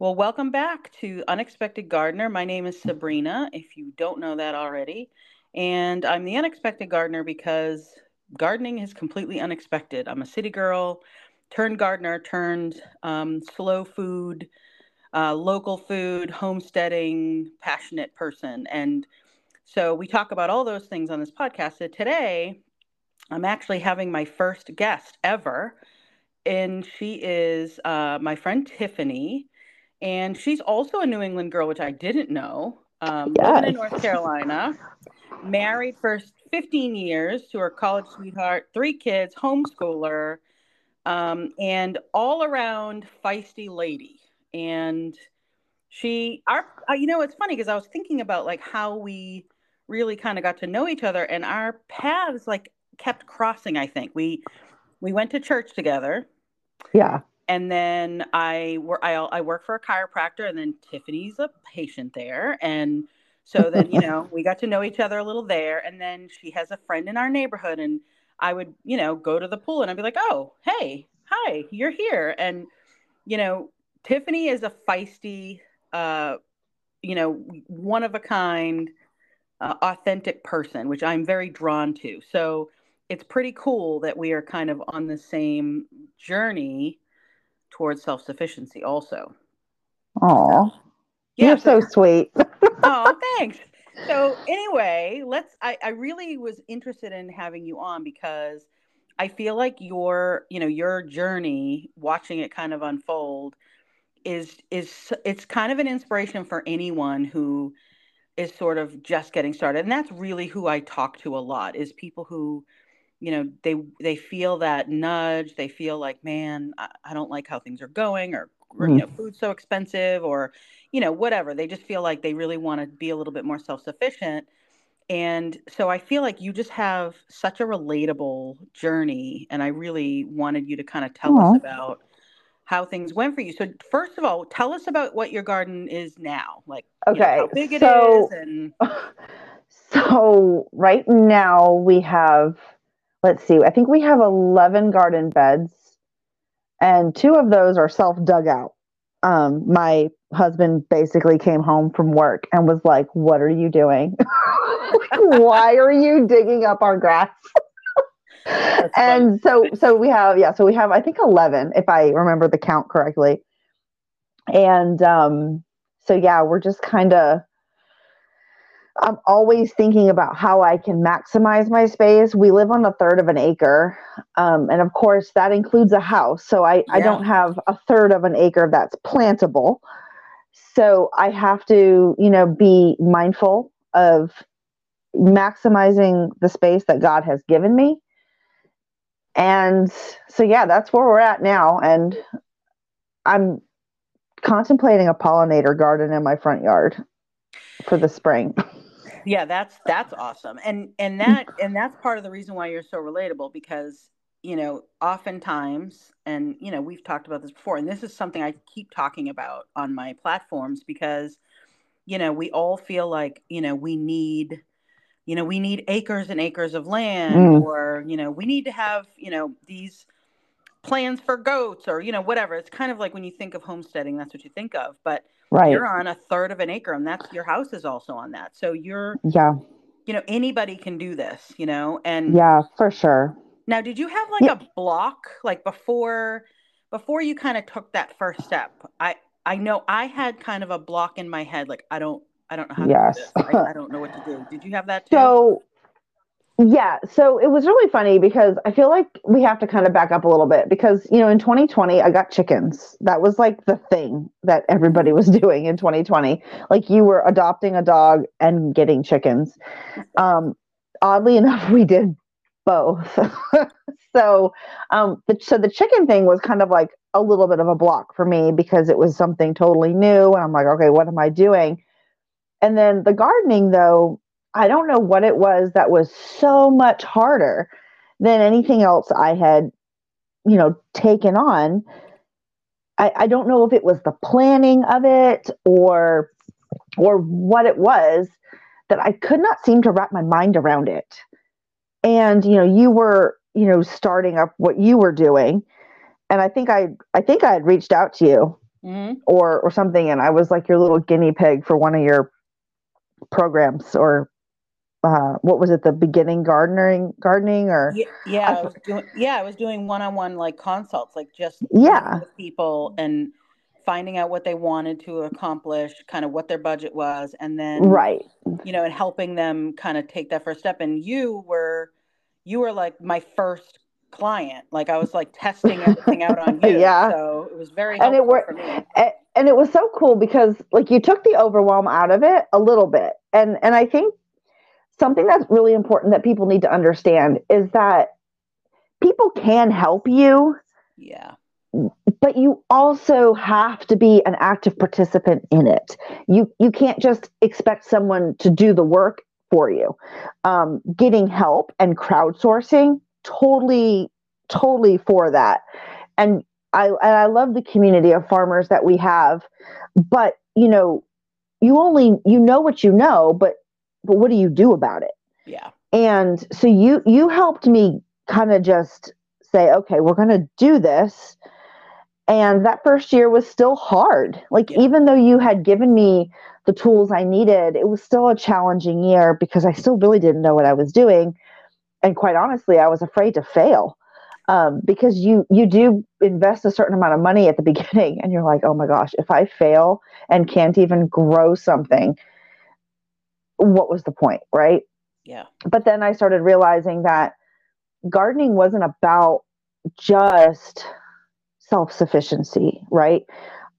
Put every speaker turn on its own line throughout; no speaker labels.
Well, welcome back to Unexpected Gardener. My name is Sabrina, if you don't know that already. And I'm the unexpected gardener because gardening is completely unexpected. I'm a city girl, turned gardener, turned um, slow food, uh, local food, homesteading, passionate person. And so we talk about all those things on this podcast. So today, I'm actually having my first guest ever, and she is uh, my friend Tiffany. And she's also a New England girl, which I didn't know. Um, yes. Living in North Carolina, married for 15 years to her college sweetheart, three kids, homeschooler, um, and all around feisty lady. And she, our, uh, you know, it's funny because I was thinking about like how we really kind of got to know each other, and our paths like kept crossing. I think we we went to church together.
Yeah.
And then I work I, I work for a chiropractor, and then Tiffany's a patient there, and so then you know we got to know each other a little there, and then she has a friend in our neighborhood, and I would you know go to the pool, and I'd be like, oh hey hi you're here, and you know Tiffany is a feisty, uh, you know one of a kind, uh, authentic person, which I'm very drawn to. So it's pretty cool that we are kind of on the same journey towards self sufficiency, also.
Oh, yeah, you're so, so sweet.
oh, thanks. So anyway, let's. I, I really was interested in having you on because I feel like your, you know, your journey, watching it kind of unfold, is is it's kind of an inspiration for anyone who is sort of just getting started, and that's really who I talk to a lot. Is people who you know they they feel that nudge they feel like man i, I don't like how things are going or, or mm. you know food's so expensive or you know whatever. They just feel like they really want to be a little bit more self-sufficient. And so i feel like you just have such a relatable journey and i really wanted you to kind of tell us about how things went for you. So first of all tell us about what your garden is now like
okay
you know, how big it so, is and
so right now we have let's see, I think we have 11 garden beds, and two of those are self dug out. Um, my husband basically came home from work and was like, What are you doing? Why are you digging up our grass? and so so we have yeah so we have i think 11 if i remember the count correctly and um so yeah we're just kind of I'm always thinking about how I can maximize my space. We live on a third of an acre. Um, and of course, that includes a house. So I, yeah. I don't have a third of an acre that's plantable. So I have to, you know, be mindful of maximizing the space that God has given me. And so, yeah, that's where we're at now. And I'm contemplating a pollinator garden in my front yard for the spring.
yeah that's that's awesome. And and that and that's part of the reason why you're so relatable because you know oftentimes and you know we've talked about this before and this is something i keep talking about on my platforms because you know we all feel like you know we need you know we need acres and acres of land mm. or you know we need to have you know these plans for goats or you know whatever. It's kind of like when you think of homesteading that's what you think of. But right. you're on a third of an acre and that's your house is also on that. So you're
yeah.
you know anybody can do this you know and
yeah for sure.
Now did you have like yeah. a block like before before you kind of took that first step? I i know i had kind of a block in my head like i don't i don't know how yes. to do this I, I don't know what to do. Did you have that too?
so yeah, so it was really funny because I feel like we have to kind of back up a little bit because, you know, in 2020, I got chickens. That was like the thing that everybody was doing in 2020. Like you were adopting a dog and getting chickens. Um, oddly enough, we did both. so, um, the, so the chicken thing was kind of like a little bit of a block for me because it was something totally new. And I'm like, okay, what am I doing? And then the gardening, though, I don't know what it was that was so much harder than anything else I had, you know, taken on. I, I don't know if it was the planning of it or or what it was that I could not seem to wrap my mind around it. And you know, you were, you know, starting up what you were doing. And I think I I think I had reached out to you
hmm
or or something, and I was like your little guinea pig for one of your programs or uh, what was it the beginning gardening gardening or
Yeah, yeah,
I,
was doing yeah, I was doing one-on-one like consults, like just
yeah
with people and finding out what they wanted to accomplish, kind of what their budget was, and then,
right
you know, and helping them kind of take that first step. And you were you were like my first client. Like I was like testing everything out on you.
yeah
So it was very
and it
worked me.
and it was so cool because like you took the overwhelm out of it a little bit and and i think something that's really important that people need to understand is that people can help you
Yeah.
but you also have to be an active participant in it. You you can't just expect someone to do the work for you. Um, getting help and crowdsourcing totally totally for that. And i and i love the community of farmers that we have but you know you only you know what you know but but what do you do about it
Yeah.
and so you you helped me kind of just say okay we're going to do this and that first year was still hard like
Yeah.
even though you had given me the tools i needed it was still a challenging year because i still really didn't know what i was doing and quite honestly i was afraid to fail um, because you you do invest a certain amount of money at the beginning and you're like oh my gosh if i fail and can't even grow something what was the point right
Yeah.
but then I started realizing that gardening wasn't about just self-sufficiency, right?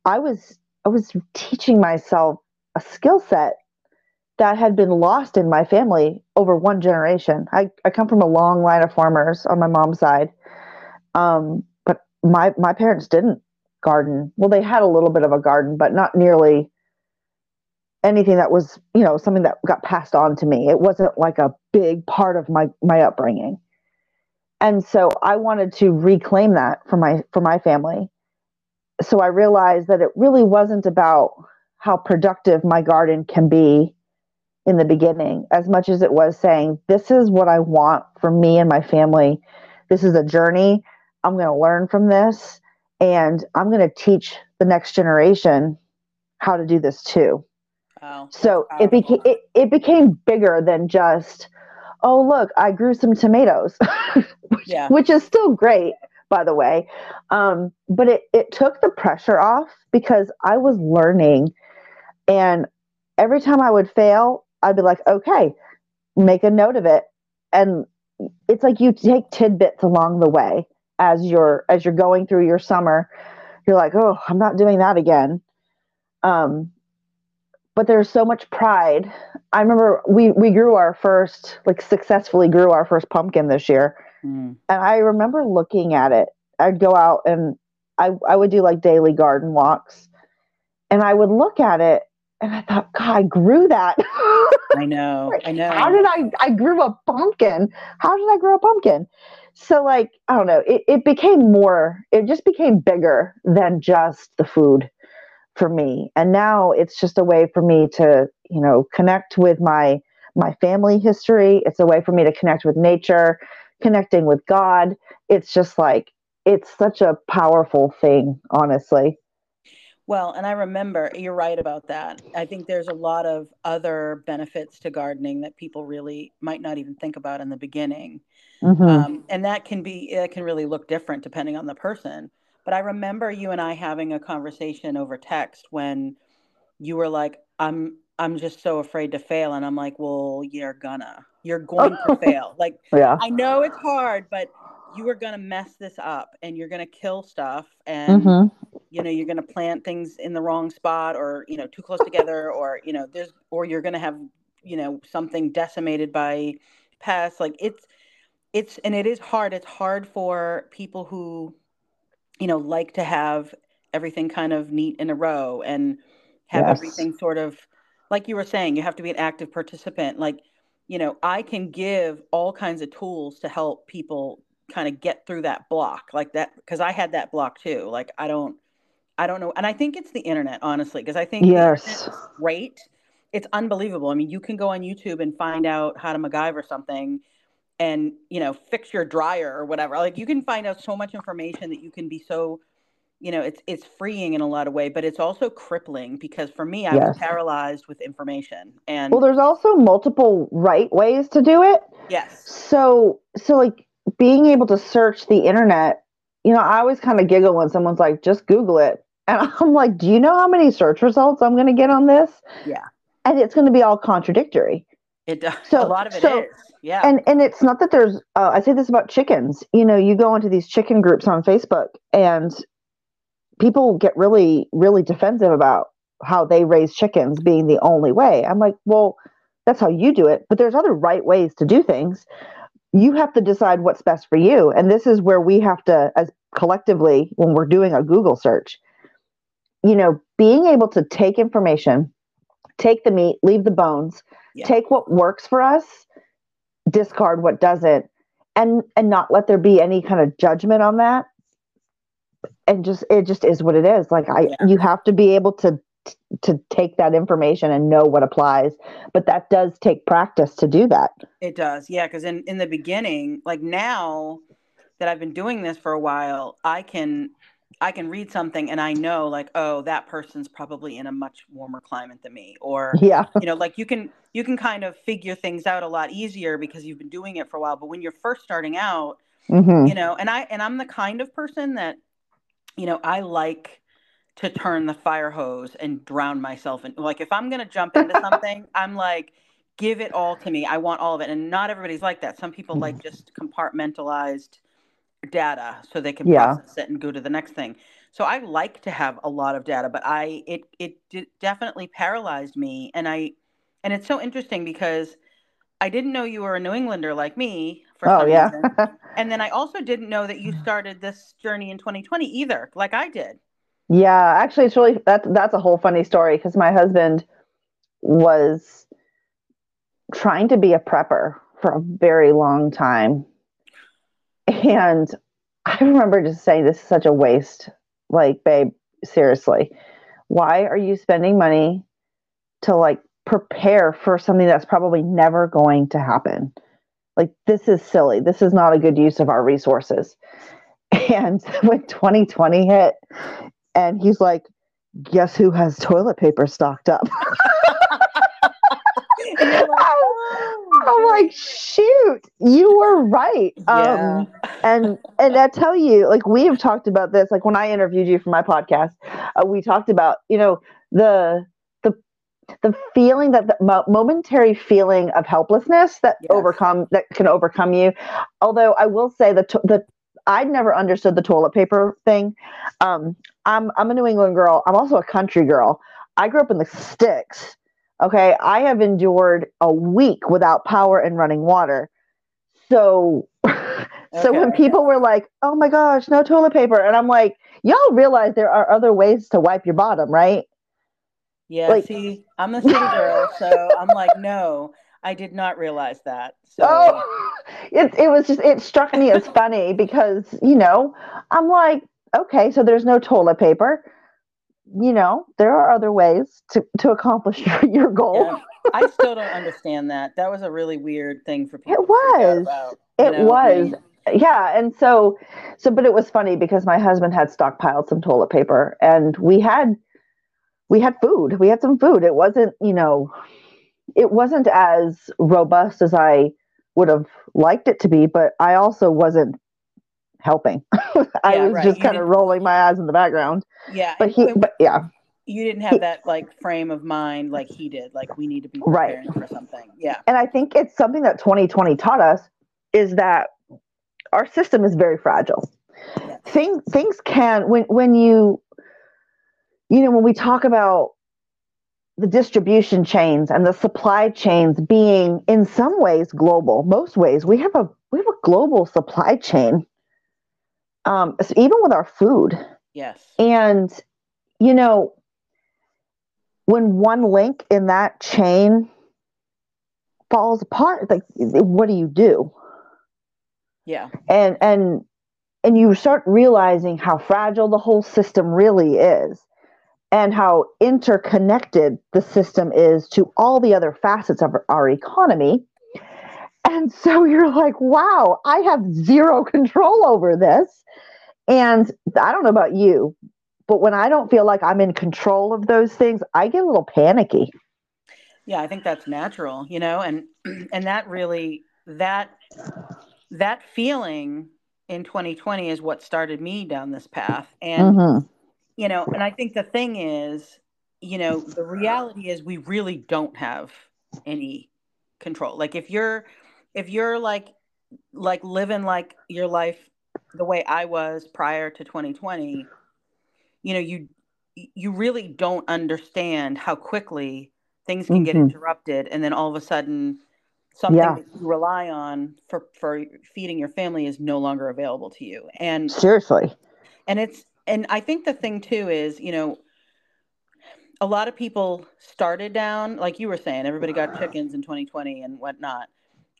I was I was teaching myself a skill set that had been lost in my family over one generation. I, I come from a long line of farmers on my mom's side. Um, but my my parents didn't garden. Well, they had a little bit of a garden, but not nearly anything that was, you know, something that got passed on to me. It wasn't like a big part of my my upbringing. And so I wanted to reclaim that for my for my family. So I realized that it really wasn't about how productive my garden can be in the beginning as much as it was saying this is what I want for me and my family. This is a journey. I'm going to learn from this and I'm going to teach the next generation how to do this too.
Wow.
So it became it, it became bigger than just, oh look, I grew some tomatoes, which,
Yeah.
which is still great, by the way. Um, but it it took the pressure off because I was learning, and every time I would fail, I'd be like, okay, make a note of it, and it's like you take tidbits along the way as you're as you're going through your summer. You're like, oh, I'm not doing that again. Um, but there's so much pride. I remember we we grew our first like successfully grew our first pumpkin this year,
Mm.
and I remember looking at it. I'd go out and I I would do like daily garden walks, and I would look at it and I thought, God, I grew that.
I know. I know.
How did I I grew a pumpkin? How did I grow a pumpkin? So like I don't know. It it became more. It just became bigger than just the food for me and now it's just a way for me to you know connect with my my family history it's a way for me to connect with nature connecting with god it's just like it's such a powerful thing honestly
Well, and I remember you're right about that. I think there's a lot of other benefits to gardening that people really might not even think about in the beginning.
hmm
Um, and that can be, it can really look different depending on the person. But I remember you and I having a conversation over text when you were like, I'm, I'm just so afraid to fail. And I'm like, well, you're gonna, you're going to fail. Like,
yeah
I know it's hard, but you are to mess this up and you're to kill stuff and
hmm
you know you're to plant things in the wrong spot or you know too close together or you know there's or you're to have you know something decimated by pests like it's it's and it is hard it's hard for people who you know like to have everything kind of neat in a row and have
yes.
everything sort of like you were saying you have to be an active participant. Like you know i can give all kinds of tools to help people kind of get through that block like that because i had that block too. Like i don't i don't know and i think it's the internet honestly because i think
yes.
great. It's unbelievable. I mean you can go on youtube and find out how to MacGyver something and you know fix your dryer or whatever like you can find out so much information that you can be so you know it's it's freeing in a lot of way but it's also crippling because for me i
Yes.
was paralyzed with information and
Well, there's also multiple right ways to do it.
yes
So, so like being able to search the internet, you know, I always kind of giggle when someone's like, just Google it. And I'm like, do you know how many search results I'm going to get on this?
Yeah.
And it's going to be all contradictory.
It does
So-
a lot of it is.
so-
yeah
And and it's not that there's uh, I say this about chickens. You know, you go into these chicken groups on Facebook and people get really really defensive about how they raise chickens being the only way. I'm like, well, that's how you do it, but there's other right ways to do things. You have to decide what's best for you, and this is where we have to as collectively when we're doing a Google search, you know, being able to take information, take the meat, leave the bones,
Yeah.
take what works for us discard what doesn't and and not let there be any kind of judgment on that and just it just is what it is like i
Yeah.
you have to be able to to take that information and know what applies but that does take practice to do that
It does, yeah. Because in in the beginning, like now that I've been doing this for a while, I can I can read something and I know like, oh, that person's probably in a much warmer climate than me, or
yeah
you know, like you can you can kind of figure things out a lot easier because you've been doing it for a while. But when you're first starting out,
hmm
you know, and I and I'm the kind of person that, you know, I like to turn the fire hose and drown myself in like if I'm gonna jump into something, I'm like, give it all to me. I want all of it. And not everybody's like that. Some people like just compartmentalized data so they can
Yeah.
process it and go to the next thing. So I like to have a lot of data, but I it it did, definitely paralyzed me and I and it's so interesting because I didn't know you were a New Englander like me for
oh
some
yeah
reason. And then I also didn't know that you started this journey in 2020 either, like I did.
Yeah, actually, it's really that's that's a whole funny story because my husband was trying to be a prepper for a very long time, and I remember just saying, "This is such a waste." Like, babe, seriously, why are you spending money to like prepare for something that's probably never going to happen? Like, this is silly. This is not a good use of our resources. And when 2020 hit, and he's like, guess who has toilet paper stocked up? I'm. Like, shoot, you were right.
Yeah.
Um, and and I tell you, like we have talked about this. Like when I interviewed you for my podcast, uh, we talked about you know the the the feeling that the mo- momentary feeling of helplessness that
Yes.
overcome that can overcome you. Although I will say that the I'd never understood the toilet paper thing. Um, I'm I'm a New England girl. I'm also a country girl. I grew up in the sticks. Okay, I have endured a week without power and running water. So, so when people were like, "Oh my gosh, no toilet paper," and I'm like, "Y'all realize there are other ways to wipe your bottom, right?"
Yeah,
Like-
see, I'm a city girl, so I'm like, no, I did not realize that. So
Oh, it it was just it struck me as funny because you know I'm like, okay, so there's no toilet paper. You know, there are other ways to to accomplish your, your goal.
yeah, I still don't understand that. That was a really weird thing for people.
It
to freak out
was.
about,
It
know?
Was. yeah and so so but it was funny because my husband had stockpiled some toilet paper and we had we had food we had some food it wasn't you know it wasn't as robust as i would have liked it to be but i also wasn't helping i
Yeah,
was
right.
just
You
kind of rolling my eyes in the background
yeah,
but he but yeah
you didn't have that like frame of mind like he did. Like we need to be
Right.
for something. Yeah,
and i think it's something that 2020 taught us is that our system is very fragile
Yeah.
things things can when when you you know when we talk about the distribution chains and the supply chains being in some ways global most ways we have a we have a global supply chain um so even with our food.
Yes,
and you know when one link in that chain falls apart like what do you do?
Yeah,
and and and you start realizing how fragile the whole system really is and how interconnected the system is to all the other facets of our- our economy and so you're like wow i have zero control over this and i don't know about you but when I don't feel like I'm in control of those things, I get a little panicky.
Yeah, I think that's natural, you know, and and that really that that feeling in 2020 is what started me down this path. And mm-hmm. you know, and I think the thing is, you know, the reality is we really don't have any control. Like if you're if you're like like living like your life the way I was prior to 2020, you know, you you really don't understand how quickly things can mm-hmm. get interrupted and then all of a sudden something yeah. that you rely on for for feeding your family is no longer available to you. And
seriously.
And it's and I think the thing too is, you know, a lot of people started down, like you were saying, everybody got chickens in 2020 and whatnot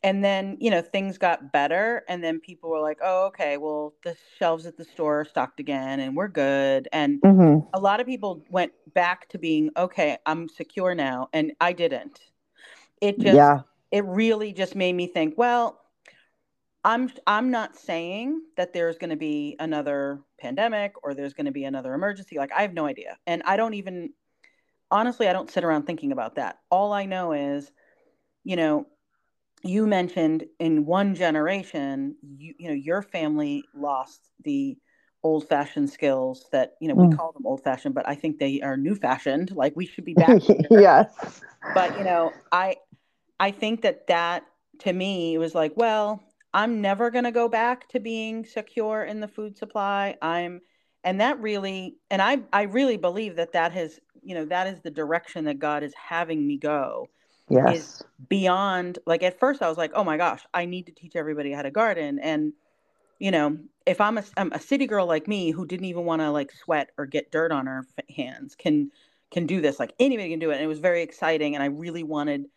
and then you know things got better and then people were like oh okay well the shelves at the store are stocked again and we're good and mm-hmm. a lot of people went back to being okay i'm secure now and i didn't it just yeah. it really just made me think well i'm i'm not saying that there's going to be another pandemic or there's going to be another emergency like i have no idea and i don't even honestly i don't sit around thinking about that all i know is you know you mentioned in one generation, you, you know, your family lost the old fashioned skills that, you know, we mm. call them old fashioned, but I think they are new fashioned. Like we should be back.
yes.
But, you know, I, I think that that to me was like, well, I'm never going to go back to being secure in the food supply. I'm, and that really, and I, I really believe that that has, you know, that is the direction that God is having me go
yes.
is beyond like at first I was like, oh my gosh, I need to teach everybody how to garden. And you know, if I'm a, I'm a city girl like me who didn't even want to like sweat or get dirt on her hands, can can do this. Like anybody can do it. And it was very exciting, and I really wanted to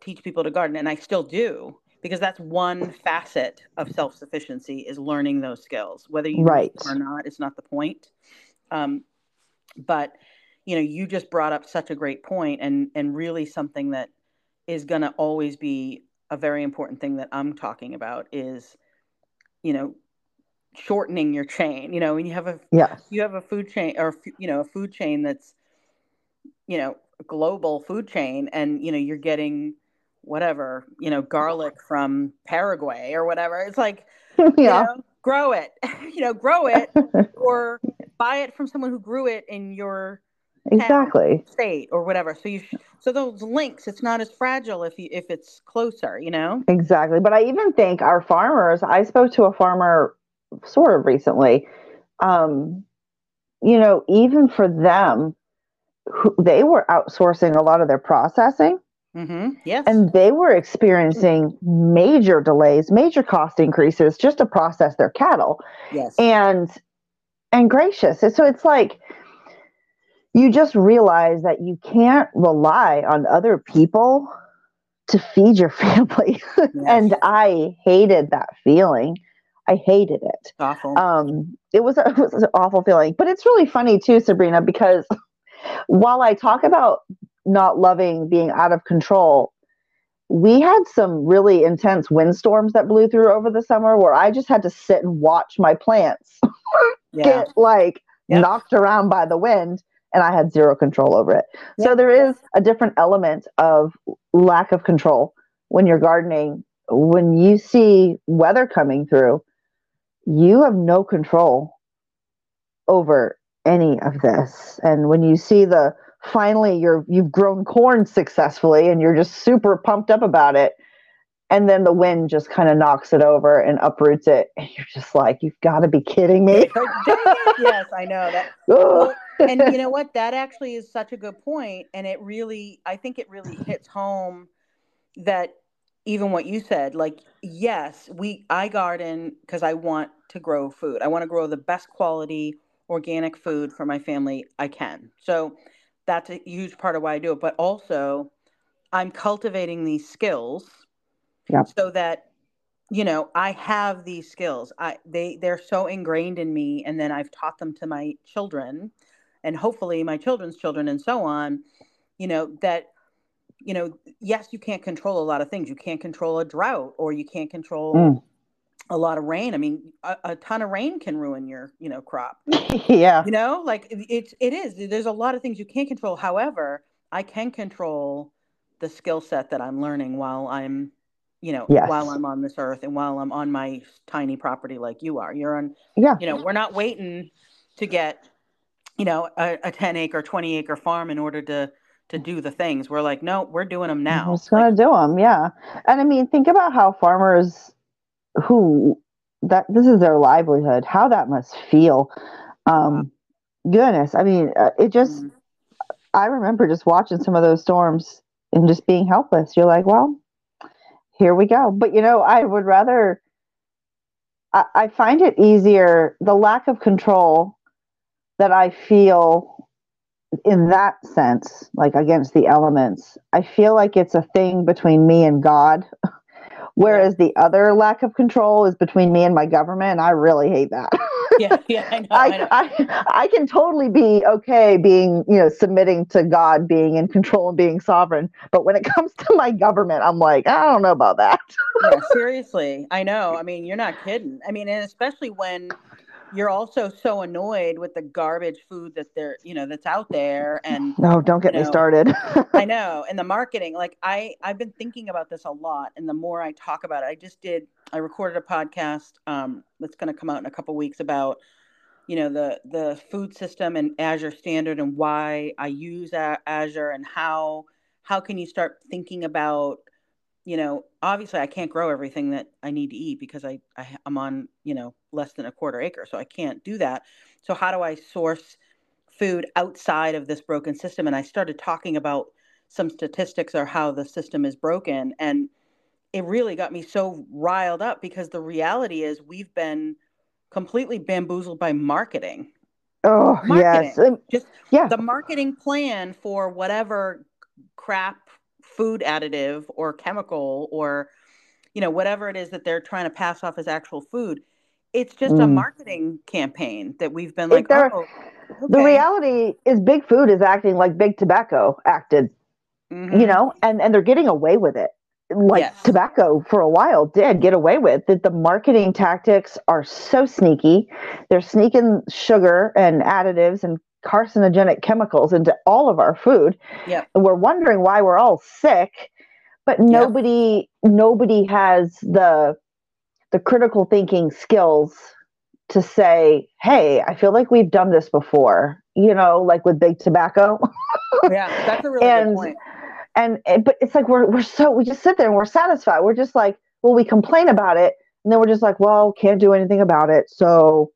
teach people to garden, and I still do because that's one facet of self sufficiency is learning those skills. Whether you right or not, it's not the point. Um, but you know, you just brought up such a great point, and and really something that is going to always be a very important thing that I'm talking about is, you know, shortening your chain. You know, when you have a
yeah,
you have a food chain or you know a food chain that's, you know, global food chain, and you know you're getting whatever you know garlic from Paraguay or whatever. It's like, yeah, you know, grow it, you know, grow it or buy it from someone who grew it in your
exactly.
state or whatever. So you sh- so those links it's not as fragile if you if it's closer you know?
Exactly. But i even think our farmers i spoke to a farmer sort of recently um you know even for them who, they were outsourcing a lot of their processing.
Mm-hmm. yes.
And they were experiencing major delays major cost increases just to process their cattle.
Yes.
And and gracious. So it's like you just realize that you can't rely on other people to feed your family. Yes. and I hated that feeling. I hated it.
Awful.
Um, it was, a, it was an awful feeling. But it's really funny too, Sabrina, because while I talk about not loving being out of control, we had some really intense windstorms that blew through over the summer where I just had to sit and watch my plants yeah. get like yep. knocked around by the wind and I had zero control over it. Yeah. So there is a different element of lack of control when you're gardening. When you see weather coming through, you have no control over any of this. And when you see the finally you're you've grown corn successfully and you're just super pumped up about it and then the wind just kind of knocks it over and uproots it and you're just like you've got to be kidding me
yes i know that well, and you know what? That actually is such a good point and it really i think it really hits home that even what you said like yes we i garden because i want to grow food. I want to grow the best quality organic food for my family i can. So that's a huge part of why i do it but also i'm cultivating these skills so that you know i have these skills. I they they're so ingrained in me and then i've taught them to my children and hopefully my children's children and so on you know that you know yes you can't control a lot of things you can't control a drought or you can't control mm. a lot of rain. I mean, a, a, ton of rain can ruin your, you know, crop.
yeah.
You know, like it's it is. There's a lot of things you can't control. However, I can control the skill set that I'm learning while I'm, you know, yes. while I'm on this earth and while I'm on my tiny property like you are. You're on.
Yeah.
You know, we're not waiting to get, you know, a, a 10 acre, 20 acre farm in order to to do the things. We're like, no, we're doing them now.
We're just gonna
like,
do them, yeah. And I mean, think about how farmers who that this is their livelihood, how that must feel. Um, goodness, I mean, uh, it just. Mm-hmm. I remember just watching some of those storms and just being helpless. You're like, well, here we go. But you know, I would rather. I, I find it easier the lack of control that I feel in that sense, like against the elements, I feel like it's a thing between me and God. Whereas the other lack of control is between me and my government, and I really hate that.
yeah, yeah, I know. I, I, know.
I, I, can totally be okay being, you know, submitting to God, being in control and being sovereign. But when it comes to my government, I'm like, I don't know about that.
yeah, seriously. I know. I mean, you're not kidding. I mean, and especially when you're also so annoyed with the garbage food that they're you know that's out there and
no don't get
you
know, me started.
I know and the marketing like i i've been thinking about this a lot and the more i talk about it i just did i recorded a podcast um that's going to come out in a couple weeks about you know the the food system and azure standard and why i use azure and how how can you start thinking about you know, obviously I can't grow everything that I need to eat because I, I I'm on, you know, less than a quarter acre, so I can't do that. So how do I source food outside of this broken system? And I started talking about some statistics or how the system is broken and it really got me so riled up because the reality is we've been completely bamboozled by marketing.
Oh, marketing. yes.
Just yeah. the marketing plan for whatever crap food additive or chemical or you know whatever it is that they're trying to pass off as actual food it's just mm. a marketing campaign that we've been like oh, okay.
the reality is big food is acting like big tobacco acted mm-hmm. you know and and they're getting away with it like yes. tobacco for a while did get away with that the marketing tactics are so sneaky they're sneaking sugar and additives and carcinogenic chemicals into all of our food.
Yep.
And we're wondering why we're all sick, but nobody nobody has the the critical thinking skills to say, "Hey, I feel like we've done this before." You know, like with big tobacco.
yeah, that's a really and, good point.
And, and but it's like we're we're so we just sit there and we're satisfied. We're just like, well, we complain about it, and then we're just like, well, can't do anything about it. So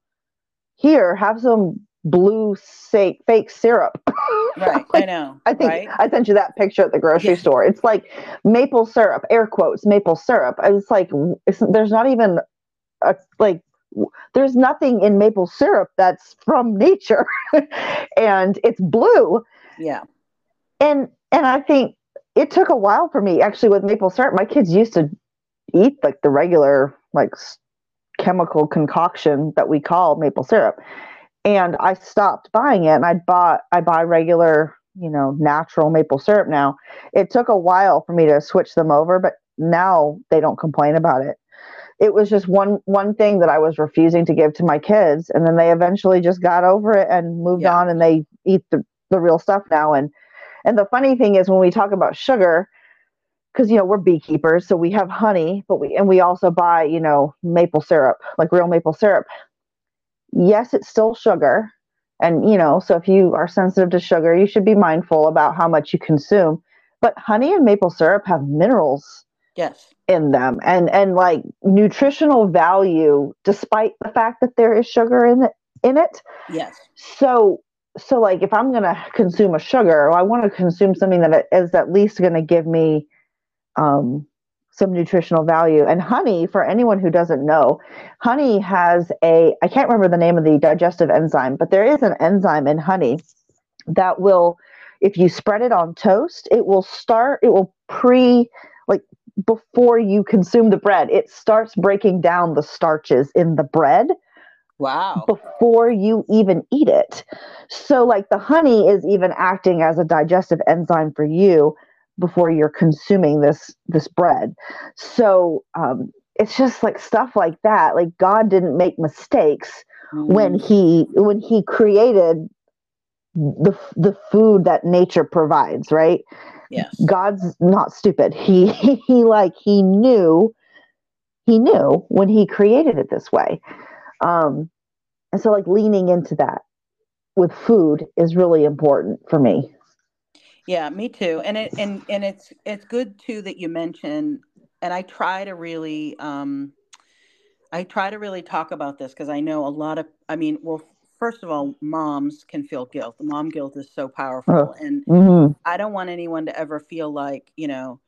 here, have some blue fake fake syrup.
Right, like, I know.
I think
right?
I sent you that picture at the grocery yeah. store. It's like maple syrup, air quotes, maple syrup. It's like it's, there's not even a, like there's nothing in maple syrup that's from nature, and it's blue.
Yeah,
and and I think it took a while for me actually with maple syrup. My kids used to eat like the regular like chemical concoction that we call maple syrup and I stopped buying it and I bought I buy regular, you know, natural maple syrup now. It took a while for me to switch them over, but now they don't complain about it. It was just one one thing that I was refusing to give to my kids and then they eventually just got over it and moved yeah. on and they eat the, the real stuff now and and the funny thing is when we talk about sugar because you know we're beekeepers so we have honey but we and we also buy you know maple syrup like real maple syrup yes, it's still sugar. And, you know, so if you are sensitive to sugar, you should be mindful about how much you consume. But honey and maple syrup have minerals
yes
in them and and like nutritional value despite the fact that there is sugar in it in it
yes
so so like if i'm going to consume a sugar i want to consume something that is at least going to give me um some nutritional value. And honey, for anyone who doesn't know, honey has a, I can't remember the name of the digestive enzyme, but there is an enzyme in honey that will, if you spread it on toast, it will start, it will pre, like before you consume the bread, it starts breaking down the starches in the bread.
Wow.
Before you even eat it. So, like the honey is even acting as a digestive enzyme for you before you're consuming this this bread. So um, it's just like stuff like that. Like God didn't make mistakes mm. when he when he created the the food that nature provides, right?
Yes.
God's not stupid. He he like he knew he knew when he created it this way. Um and so like leaning into that with food is really important for me.
Yeah, me too. And it and and it's it's good too that you mention and I try to really um I try to really talk about this because I know a lot of I mean, well first of all, moms can feel guilt. The mom guilt is so powerful and mm-hmm. I don't want anyone to ever feel like, you know,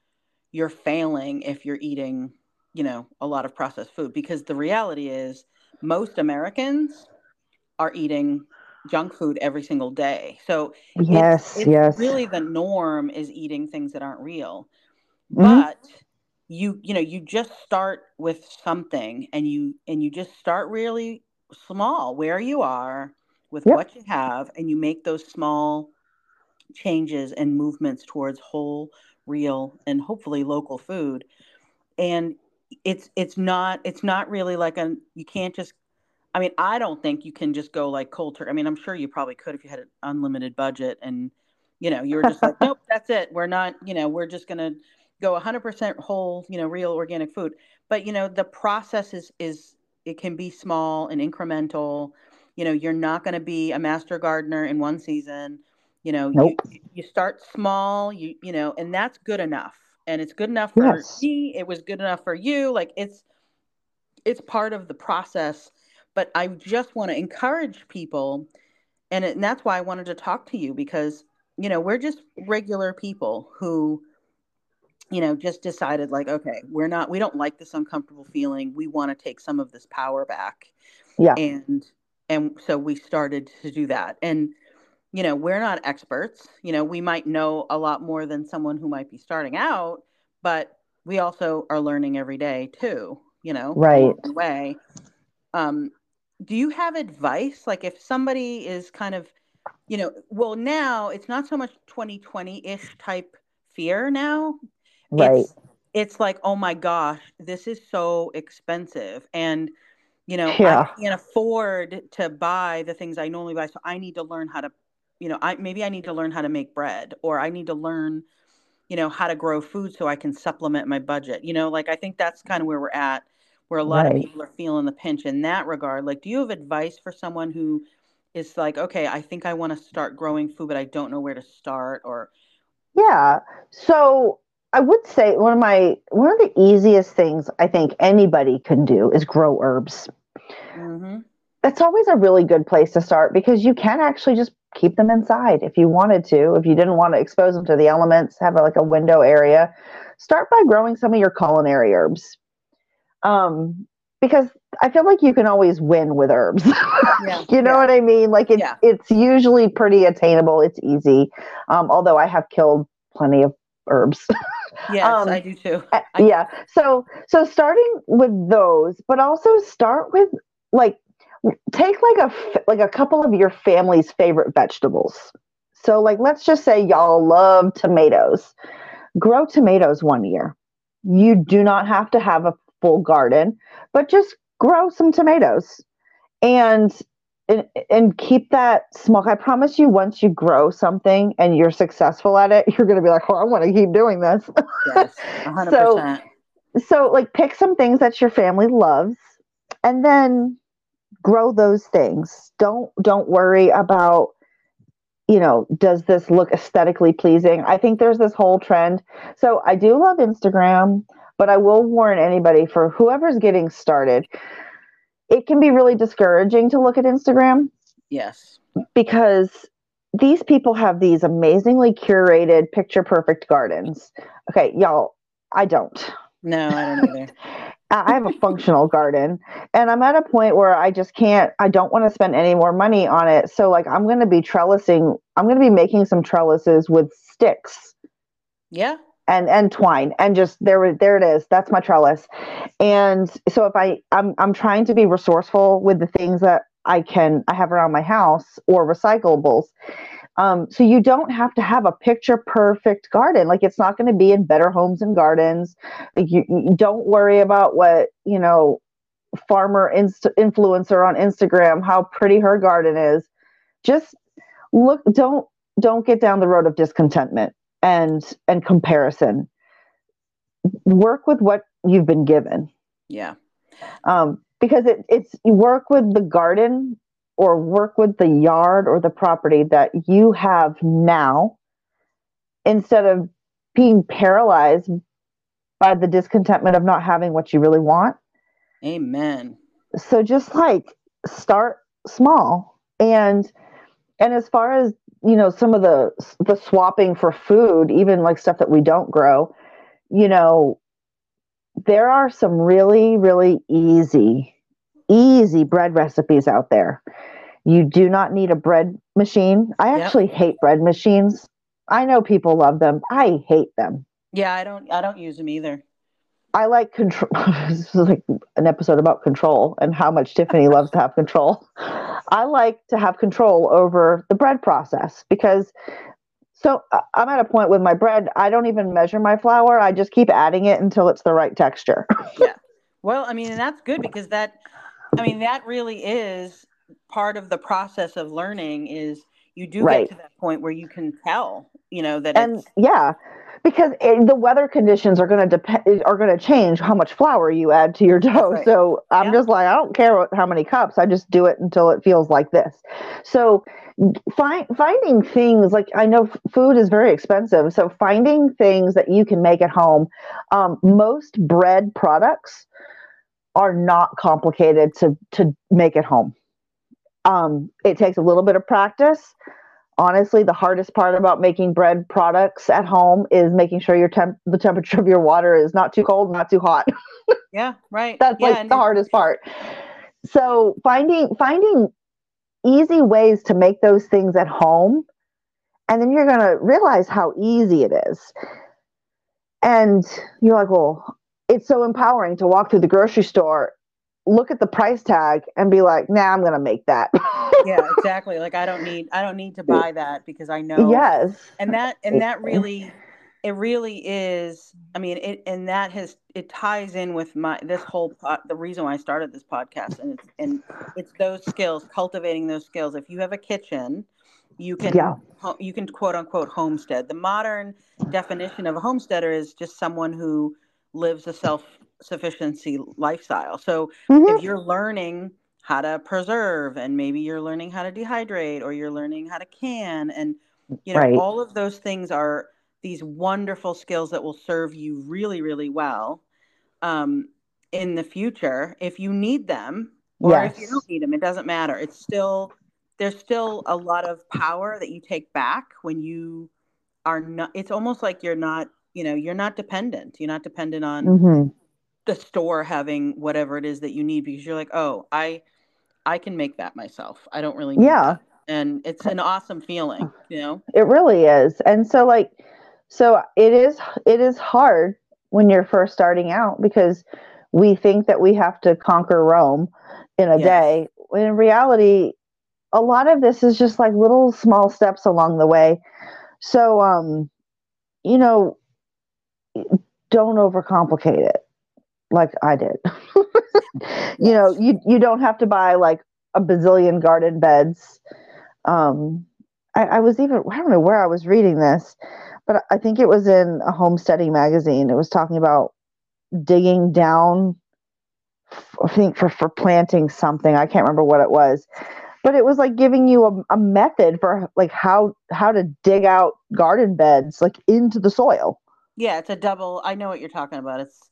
you're failing if you're eating, you know, a lot of processed food because the reality is most Americans are eating junk food every single day. So
yes,
it's, it's
yes.
really the norm is eating things that aren't real. Mm-hmm. But you you know you just start with something and you and you just start really small where you are with yep. what you have and you make those small changes and movements towards whole real and hopefully local food and it's it's not it's not really like a you can't just I mean, I don't think you can just go like cold turkey. I mean, I'm sure you probably could if you had an unlimited budget and, you know, you were just like, nope, that's it. We're not, you know, we're just going to go 100% whole, you know, real organic food. But, you know, the process is, is, it can be small and incremental. You know, you're not going to be a master gardener in one season. You know, nope. you, you start small, you, you know, and that's good enough. And it's good enough for yes. me. It was good enough for you. Like it's, it's part of the process but I just want to encourage people, and, it, and that's why I wanted to talk to you because you know we're just regular people who you know just decided like okay we're not we don't like this uncomfortable feeling. We want to take some of this power back.
Yeah.
And and so we started to do that. And you know we're not experts. You know we might know a lot more than someone who might be starting out but we also are learning every day too you know
right.
way. Um do you have advice? Like if somebody is kind of you know well now it's not so much 2020-ish type fear now.
Right.
It's, it's like oh my gosh this is so expensive. And you know yeah. i can't afford to buy the things i normally buy so i need to learn how to you know i maybe i need to learn how to make bread or i need to learn you know how to grow food so i can supplement my budget. You know like i think that's kind of where we're at where a lot right. of people are feeling the pinch in that regard. Like, do you have advice for someone who is like, okay, I think I want to start growing food, but I don't know where to start or
Yeah. So I would say one of my one of the easiest things I think anybody can do is grow herbs. Mm-hmm. That's always a really good place to start because you can actually just keep them inside if you wanted to. If you didn't want to expose them to the elements, have like a window area. Start by growing some of your culinary herbs um, because I feel like you can always win with herbs. Yeah, you know yeah. what I mean? Like it's yeah. it's usually pretty attainable. It's easy. Um, although I have killed plenty of herbs.
yes, um, I do too. I-
yeah. So so starting with those, but also start with like take like a like a couple of your family's favorite vegetables. So like let's just say y'all love tomatoes. Grow tomatoes one year. You do not have to have a full garden, but just grow some tomatoes and and, and keep that small. I promise you, once you grow something and you're successful at it, you're going to be like, "Oh, I want to keep doing this."
Yes, 100%. so,
so like, pick some things that your family loves, and then grow those things. Don't don't worry about you know, does this look aesthetically pleasing? I think there's this whole trend. So I do love Instagram. But I will warn anybody for whoever's getting started, it can be really discouraging to look at Instagram.
Yes.
Because these people have these amazingly curated, picture perfect gardens. Okay, y'all, I don't.
No, I don't either.
I have a functional garden and I'm at a point where I just can't, I don't want to spend any more money on it. So, like, I'm going to be trellising, I'm going to be making some trellises with sticks.
Yeah
and and twine and just there there it is that's my trellis and so if i i'm i'm trying to be resourceful with the things that i can i have around my house or recyclables Um, so you don't have to have a picture perfect garden. Like it's not going to be in Better Homes and Gardens. You, you don't worry about what you know farmer inst- influencer on Instagram how pretty her garden is. Just look. Don't don't get down the road of discontentment and and comparison. Work with what you've been given.
Yeah.
Um, because it, it's you work with the garden or work with the yard or the property that you have now instead of being paralyzed by the discontentment of not having what you really want.
Amen.
So just like start small and and as far as you know some of the the swapping for food even like stuff that we don't grow you know there are some really really easy easy bread recipes out there you do not need a bread machine i actually yep. hate bread machines i know people love them i hate them
yeah i don't i don't use them either
I like control. this is like an episode about control and how much Tiffany loves to have control. I like to have control over the bread process because so uh, I'm at a point with my bread, I don't even measure my flour. I just keep adding it until it's the right texture.
yeah. Well, I mean, and that's good because that, I mean, that really is part of the process of learning is you do right. get to that point where you can tell, you know, that
and yeah, because it, the weather conditions are going to depend are going to change how much flour you add to your dough. Right. So I'm yeah. just like I don't care what, how many cups. I just do it until it feels like this. So find, finding things like I know food is very expensive. So finding things that you can make at home. Um, most bread products are not complicated to to make at home. Um, it takes a little bit of practice honestly the hardest part about making bread products at home is making sure your temp the temperature of your water is not too cold not too hot.
Yeah right.
That's
yeah,
like the hardest part. So finding finding easy ways to make those things at home and then you're going to realize how easy it is. And you're like well it's so empowering to walk through the grocery store look at the price tag and be like, nah, I'm gonna make that.
yeah, exactly. Like I don't need I don't need to buy that because I know
Yes.
And that and that really it really is I mean it and that has it ties in with my this whole the reason why I started this podcast and it's and it's those skills, cultivating those skills. If you have a kitchen, you can yeah. you can quote unquote homestead. The modern definition of a homesteader is just someone who lives a self sufficiency lifestyle. So mm-hmm. if you're learning how to preserve and maybe you're learning how to dehydrate or you're learning how to can and you know right. all of those things are these wonderful skills that will serve you really really well um, in the future if you need them or yes. if you don't need them it doesn't matter it's still there's still a lot of power that you take back when you are not it's almost like you're not you know you're not dependent you're not dependent on mm-hmm the store having whatever it is that you need because you're like, oh, I I can make that myself. I don't really
yeah.
That. And it's an awesome feeling, you know.
It really is. And so like so it is it is hard when you're first starting out because we think that we have to conquer Rome in a yes. day. When in reality, a lot of this is just like little small steps along the way. So um you know don't overcomplicate it like I did. you know, you you don't have to buy like a bazillion garden beds. Um, I, I, was even I don't know where I was reading this, but I think it was in a homesteading magazine. It was talking about digging down. I think for for planting something. I can't remember what it was, but it was like giving you a, a method for like how how to dig out garden beds like into the soil.
Yeah, it's a double. I know what you're talking about. It's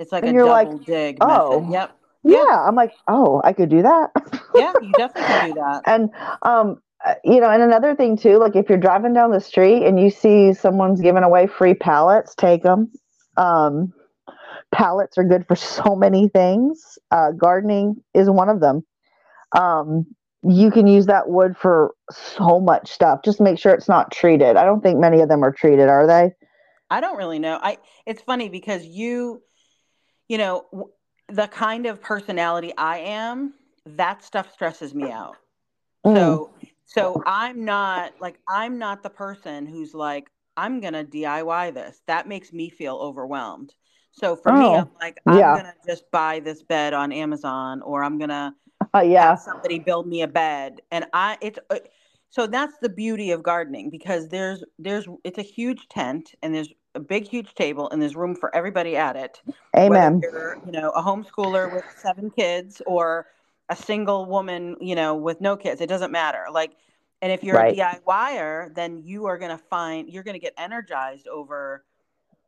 it's like and a double like, dig oh, method. Yep.
Yeah, yep. I'm like, oh, I could do that.
yeah, you definitely can do that.
And um, uh, you know, and another thing too, like if you're driving down the street and you see someone's giving away free pallets, take them. Um, pallets are good for so many things. Uh, gardening is one of them. Um, you can use that wood for so much stuff. Just make sure it's not treated. I don't think many of them are treated, are they?
I don't really know. I it's funny because you you know, the kind of personality I am, that stuff stresses me out. Mm. So So I'm not like I'm not the person who's like I'm gonna DIY this. That makes me feel overwhelmed. So for me,
Oh,
I'm like I'm
yeah.
gonna just buy this bed on Amazon, or I'm gonna
Uh, yeah.
have somebody build me a bed, and I it's uh, so that's the beauty of gardening because there's there's it's a huge tent and there's a big huge table and there's room for everybody at it
Amen.
you're you know a homeschooler with seven kids or a single woman you know with no kids it doesn't matter like and if you're
Right.
a diyer then you are going to find you're going to get energized over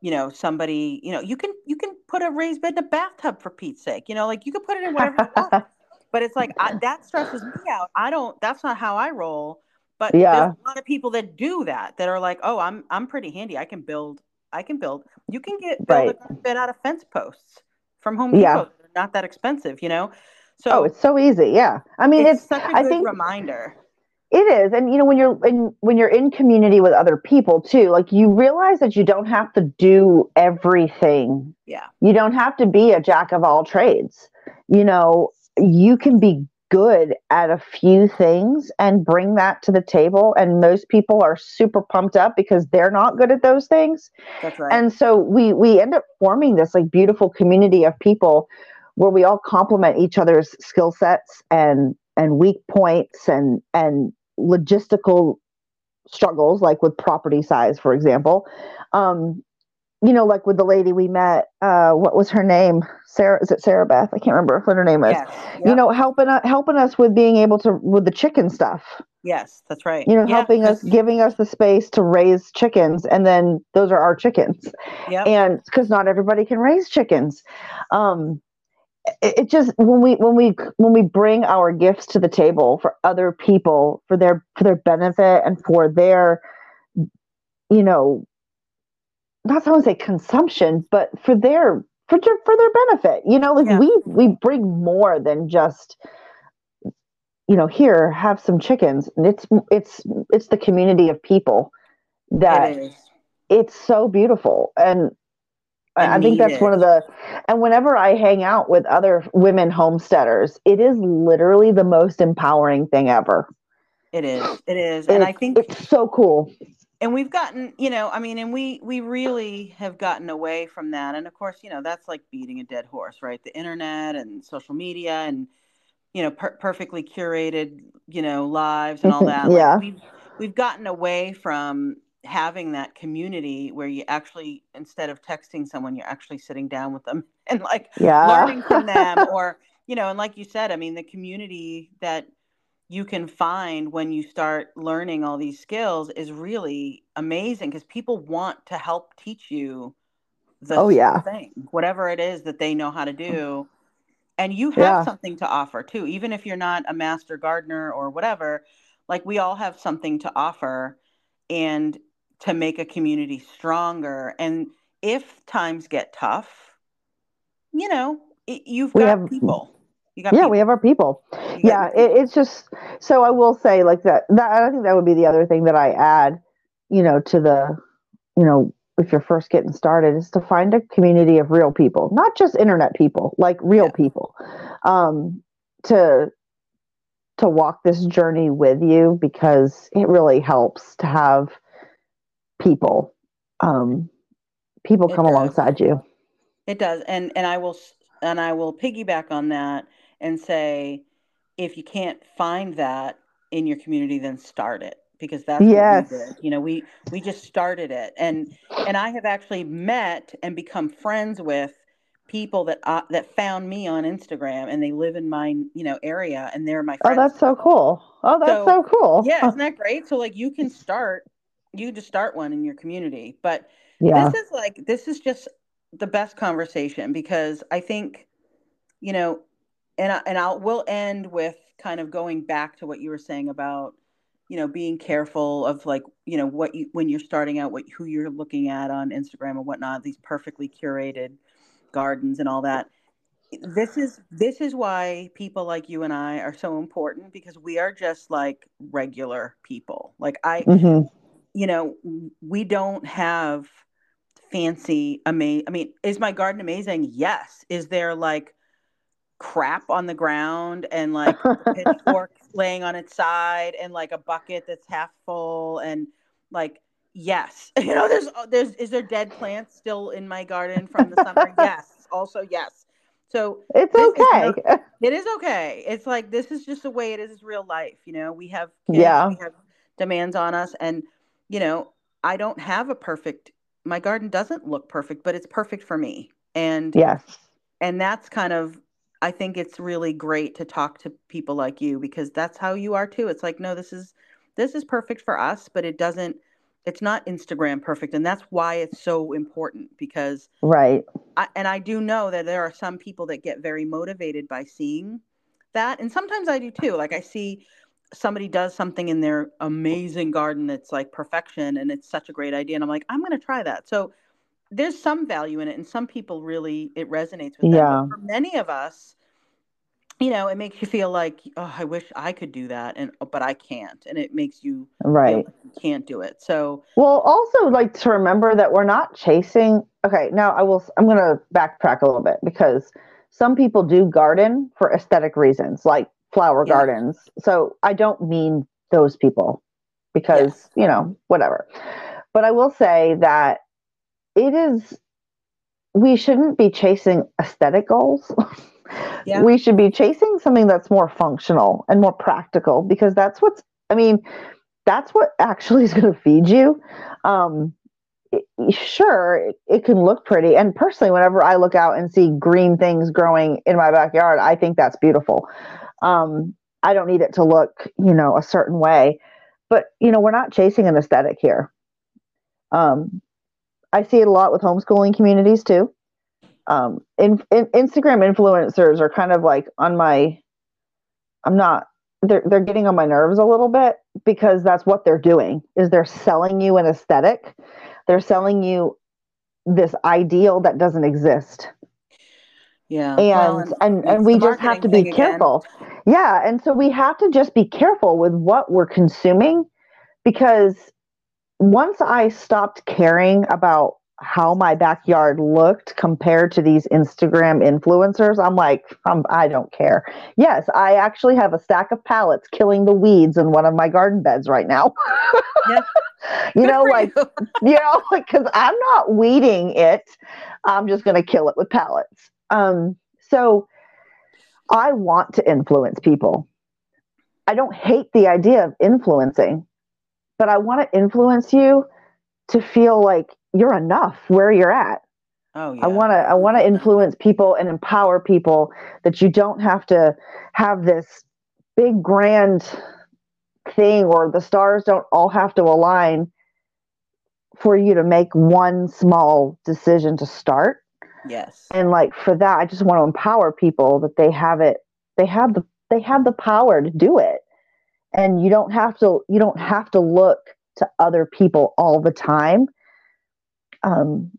you know somebody you know you can you can put a raised bed in a bathtub for pete's sake you know like you can put it in whatever you want but it's like I, that stresses me out i don't that's not how i roll but
Yeah.
there's a lot of people that do that that are like oh i'm i'm pretty handy i can build i can build you can get build
Right.
a bed out of fence posts from home
Yeah.
depot They're not that expensive you know so
oh, it's so easy. Yeah. I mean,
it's,
it's,
such a
I
good
think
reminder
it is. And, you know, when you're in, when you're in community with other people too, like you realize that you don't have to do everything.
yeah
You don't have to be a jack of all trades. You know, you can be good at a few things and bring that to the table. And most people are super pumped up because they're not good at those things.
that's right
and so we we end up forming this like beautiful community of people where we all complement each other's skill sets and and weak points and and logistical struggles like with property size for example um you know like with the lady we met uh what was her name? Sarah is it sarah beth? I can't remember what her name is.
Yes
you know helping us helping us with being able to with the chicken stuff.
Yes that's right.
You know
yeah
helping us, giving us the space to raise chickens and then those are our chickens.
Yeah.
and because not everybody can raise chickens. Um it, it just when we when we when we bring our gifts to the table for other people for their for their benefit and for their you know not so say consumption but for their for their for their benefit you know like
Yeah.
we we bring more than just you know here have some chickens. And it's it's it's the community of people that
it is.
it's so beautiful. And I, I think that's one of the and whenever i hang out with other women homesteaders it is literally the most empowering thing ever.
It is. It is. And i think
it's so cool
and we've gotten you know i mean and we we really have gotten away from that. And of course you know that's like beating a dead horse right? The internet and social media and you know per- perfectly curated you know lives and all that. Like,
Yeah.
we've we've gotten away from having that community where you actually instead of texting someone you're actually sitting down with them and like
yeah.
learning from them or you know and like you said i mean the community that you can find when you start learning all these skills is really amazing because people want to help teach you the
Oh, yeah.
thing whatever it is that they know how to mm. do and you have
Yeah.
something to offer too even if you're not a master gardener or whatever like we all have something to offer and to make a community stronger and if times get tough you know it, you've
We
got
have-
people
yeah
people.
we have our people
You
yeah it, it's just so i will say like that that i think that would be the other thing that i add you know to the you know if you're first getting started is to find a community of real people not just internet people like real
Yeah.
people um to to walk this journey with you because it really helps to have people um people
It
come
does.
alongside you
It does, and and I will and I will piggyback on that and say, if you can't find that in your community, then start it because that's
Yes.
what we did. You know, we we just started it, and and I have actually met and become friends with people that uh, that found me on Instagram, and they live in my you know area, and they're my
oh that's so cool. Oh that's
So,
so, cool.
yeah, isn't that great? So like you can start, you just start one in your community, but
yeah.
this is like this is just the best conversation because I think, you know, and I, and I'll we'll end with kind of going back to what you were saying about, you know, being careful of like, you know, what you when you're starting out, what who you're looking at on Instagram and whatnot, these perfectly curated gardens and all that. This is this is why people like you and I are so important because we are just like regular people. Like I
hmm
you know, we don't have fancy amazing. I mean, is my garden amazing? Yes. Is there like crap on the ground and like pitchforks laying on its side and like a bucket that's half full and like yes. You know there's uh, there's is there dead plants still in my garden from the summer? Yes. Also yes. So
it's okay.
not, it is okay. It's like this is just the way it is it's real life you know? We have
kids, yeah.
we have demands on us and you know i don't have a perfect my garden doesn't look perfect but it's perfect for me. And
yes.
and that's kind of i think it's really great to talk to people like you because that's how you are too. It's like no this is this is perfect for us but it doesn't it's not instagram perfect and that's why it's so important because
right.
I, and i do know that there are some people that get very motivated by seeing that and sometimes i do too. Like i see somebody does something in their amazing garden that's like perfection and it's such a great idea and i'm like i'm going to try that. So there's some value in it and some people really it resonates with them yeah. but for many of us you know it makes you feel like oh i wish i could do that and oh, but i can't and it makes you
right like
you can't do it so
well also like to remember that we're not chasing okay now i will i'm going to backtrack a little bit because some people do garden for aesthetic reasons like flower yeah. gardens so i don't mean those people because yes. you know whatever but i will say that it is we shouldn't be chasing aesthetic goals. Yeah. we should be chasing something that's more functional and more practical because that's what's i mean that's what actually is going to feed you. Um, it, sure it, it, can look pretty. And personally whenever i look out and see green things growing in my backyard i think that's beautiful. Um, i don't need it to look you know a certain way. But you know we're not chasing an aesthetic here. Um, i see it a lot with homeschooling communities too um, in, in, Instagram influencers are kind of like on my. I'm not. They're they're getting on my nerves a little bit because that's what they're doing. Is they're selling you an aesthetic. They're selling you this ideal that doesn't exist.
Yeah.
And well, and, and, and we just have to be careful. Again. Yeah, and so we have to just be careful with what we're consuming because once I stopped caring about how my backyard looked compared to these Instagram influencers, I'm like, I'm, I don't care. Yes, I actually have a stack of pallets killing the weeds in one of my garden beds right now. Yeah. you know, like, you. you know, because I'm not weeding it. I'm just going to kill it with pallets. Um, so I want to influence people. I don't hate the idea of influencing, but I want to influence you to feel like you're enough where you're at.
Oh, yeah.
I want to I want to influence people and empower people that you don't have to have this big grand thing or the stars don't all have to align for you to make one small decision to start.
Yes.
And like for that I just want to empower people that they have it they have the they have the power to do it. And you don't have to you don't have to look to other people all the time um,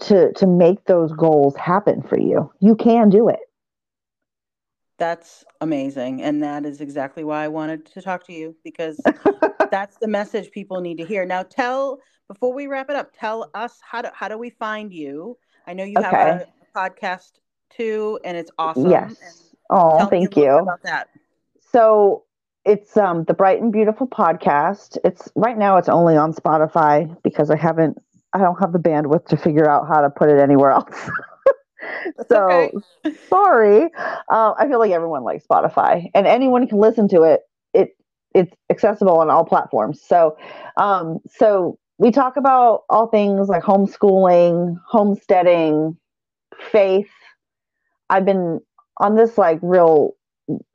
to to make those goals happen for you. You can do it.
That's amazing, and that is exactly why I wanted to talk to you because that's the message people need to hear. Now, tell before we wrap it up, tell us how do how do we find you? I know you okay. have a podcast too, and it's awesome.
Yes. Oh, thank you.
About that.
So it's um the Bright and Beautiful podcast. It's right now it's only on Spotify because I haven't I don't have the bandwidth to figure out how to put it anywhere else. so okay. sorry. Uh, I feel like everyone likes Spotify and anyone can listen to it. It it's accessible on all platforms. So um so we talk about all things like homeschooling, homesteading, faith. I've been on this like real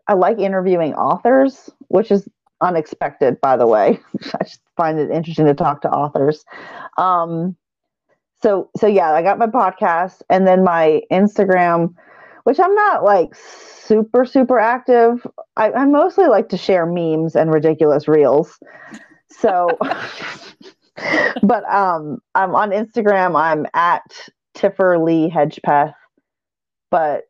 I like interviewing authors, which is unexpected, by the way. I just find it interesting to talk to authors. Um, so, so yeah, I got my podcast and then my Instagram, which I'm not like super, super active. I, I mostly like to share memes and ridiculous reels. So, but um, I'm on Instagram. I'm at Tiffer Lee Hedgepeth, but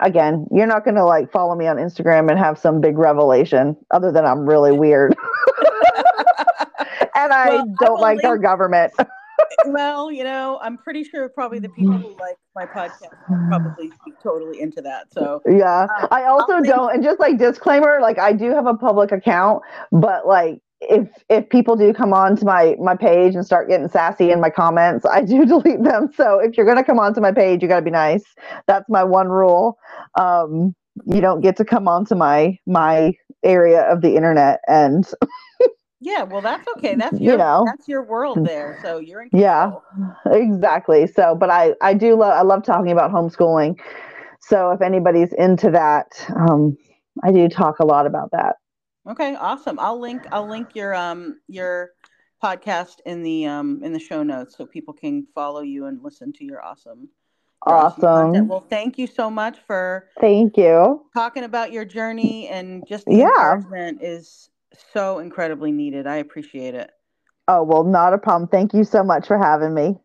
again, you're not going to like follow me on Instagram and have some big revelation other than I'm really weird. and I well, don't I like link, our government.
well, you know, I'm pretty sure probably the people who like my podcast are probably totally into that. So
yeah, um, I also don't. And just like disclaimer, like I do have a public account, but like if if people do come on to my my page and start getting sassy in my comments, I do delete them. So if you're gonna come onto my page, you got to be nice. That's my one rule. Um, you don't get to come onto my my area of the internet and
yeah well that's okay that's your, you know that's your world there so you're in
control. yeah exactly so but i i do love i love talking about homeschooling so if anybody's into that um i do talk a lot about that
okay awesome i'll link i'll link your um your podcast in the um in the show notes so people can follow you and listen to your awesome
awesome.
Well, thank you so much for
thank you
talking about your journey and just the yeah. is so incredibly needed. I appreciate it.
Oh well, not a problem. Thank you so much for having me.